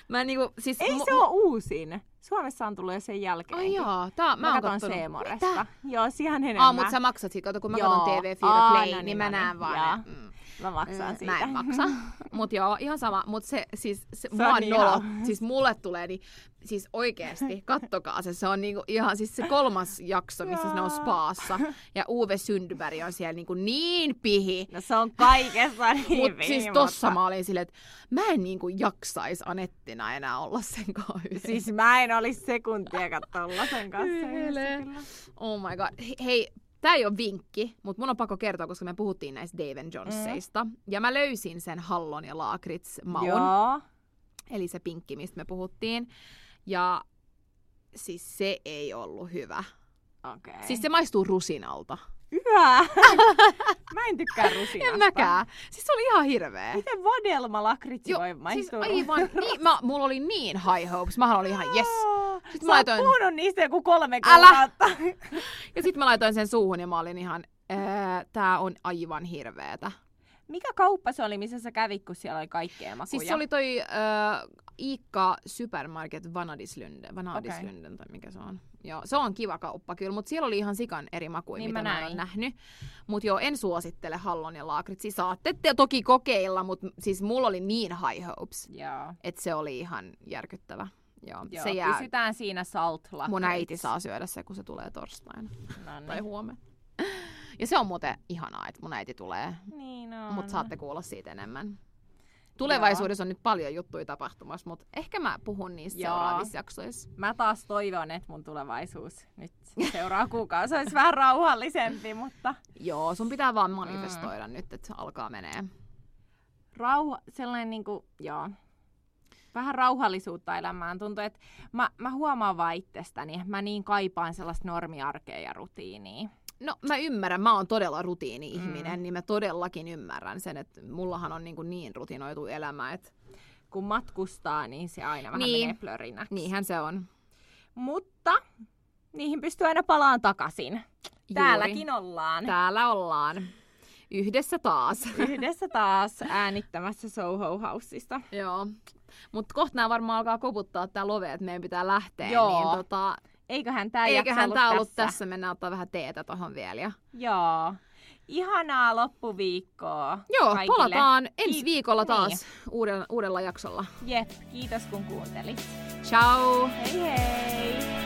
Mä niinku, siis Ei mu- se ole uusin. Suomessa on tullut jo sen jälkeen. Ai jaa, tää, mä, Mä, katon kattonut. Seemoresta. Joo, siihen enemmän. Aa, mut sä maksat kato kun mä Joo. katson TV4 Aa, Play, no niin, niin, mä no näen niin, vaan joo. ne. Mm. Mä maksan siitä. Mä en maksa. Mut joo, ihan sama. Mut se, siis, se, Se on on niin nolo. ihana. Siis mulle tulee, niin, siis oikeesti, kattokaa se. Se on niinku ihan, siis se kolmas jakso, missä ne on Joo. spaassa. Ja Uwe Sundberg on siellä niinku niin pihi. No se on kaikessa niin Mut hyvin, siis tossa mutta- mä olin silleen, että mä en niinku jaksais Anettina enää olla sen kanssa yhdessä. Siis mä en olisi sekuntia katsoa sen kanssa. Yhdessä kyllä. Oh my god. He- Hei, tää ei ole vinkki, mutta mun on pakko kertoa, koska me puhuttiin näistä Dave Jonesseista. Mm. Ja mä löysin sen Hallon ja Laakrits maun. Joo. Eli se pinkki, mistä me puhuttiin. Ja siis se ei ollut hyvä. Okei. Siis se maistuu rusinalta. Hyvä! mä en tykkää rusinasta. En mäkään. Siis se oli ihan hirveä. Miten vadelma lakritsi voi siis maistua? aivan, niin, mä, mulla oli niin high hopes. Mä olin ihan yes. Sitten mä mä laitoin- puhunut niistä joku kolme kuukautta. Ja sitten mä laitoin sen suuhun ja mä olin ihan, ää, tää on aivan hirveetä. Mikä kauppa se oli, missä sä kävit, kun siellä oli kaikkea makuja? Siis se oli toi äh, Iikka Supermarket Vanadislynden, Vanadislynden tai mikä se on. Joo, se on kiva kauppa kyllä, mutta siellä oli ihan sikan eri makuja, Niin mitä mä mä, en näin. nähnyt. Mutta joo, en suosittele Hallon ja Laakritsi. Saatte te toki kokeilla, mutta siis mulla oli niin high hopes, että se oli ihan järkyttävä. Joo, Joo, se jää, pysytään siinä salt mun äiti saa syödä se, kun se tulee torstaina No tai niin. huomenna. Ja se on muuten ihanaa, että mun äiti tulee, niin on. mutta saatte kuulla siitä enemmän. Tulevaisuudessa on nyt paljon juttuja tapahtumassa, mutta ehkä mä puhun niistä Joo. seuraavissa jaksoissa. Mä taas toivon, että mun tulevaisuus nyt seuraava kuukausi olisi vähän rauhallisempi, mutta Joo, sun pitää vaan manifestoida mm. nyt, että se alkaa menee. rauha, sellainen niinku, joo, vähän rauhallisuutta elämään. Tuntuu, että mä, mä huomaan vaan itsestäni, että mä niin kaipaan sellaista normiarkea ja rutiinia. No mä ymmärrän, mä oon todella rutiini-ihminen, mm. niin mä todellakin ymmärrän sen, että mullahan on niin, kuin niin rutinoitu elämä, että Kun matkustaa, niin se aina vähän Niin. menee plörinäksi. niinhän se on. Mutta niihin pystyy aina palaan takaisin. Juuri. Täälläkin ollaan. Täällä ollaan. Yhdessä taas. Yhdessä taas äänittämässä Soho Houseista. Joo. Mutta kohta nämä varmaan alkaa koputtaa tää love, että meidän pitää lähteä. Joo. Niin tota, Eiköhän tämä eiköhän ollut tää ollut tässä. tässä. Mennään ottaa vähän teetä tohon vielä. Ja... Joo. Ihanaa loppuviikkoa Joo, kaikille. palataan ensi Kiit- viikolla taas Niin. uudella, uudella jaksolla. Jep, kiitos kun kuuntelit. Ciao! Hei hei!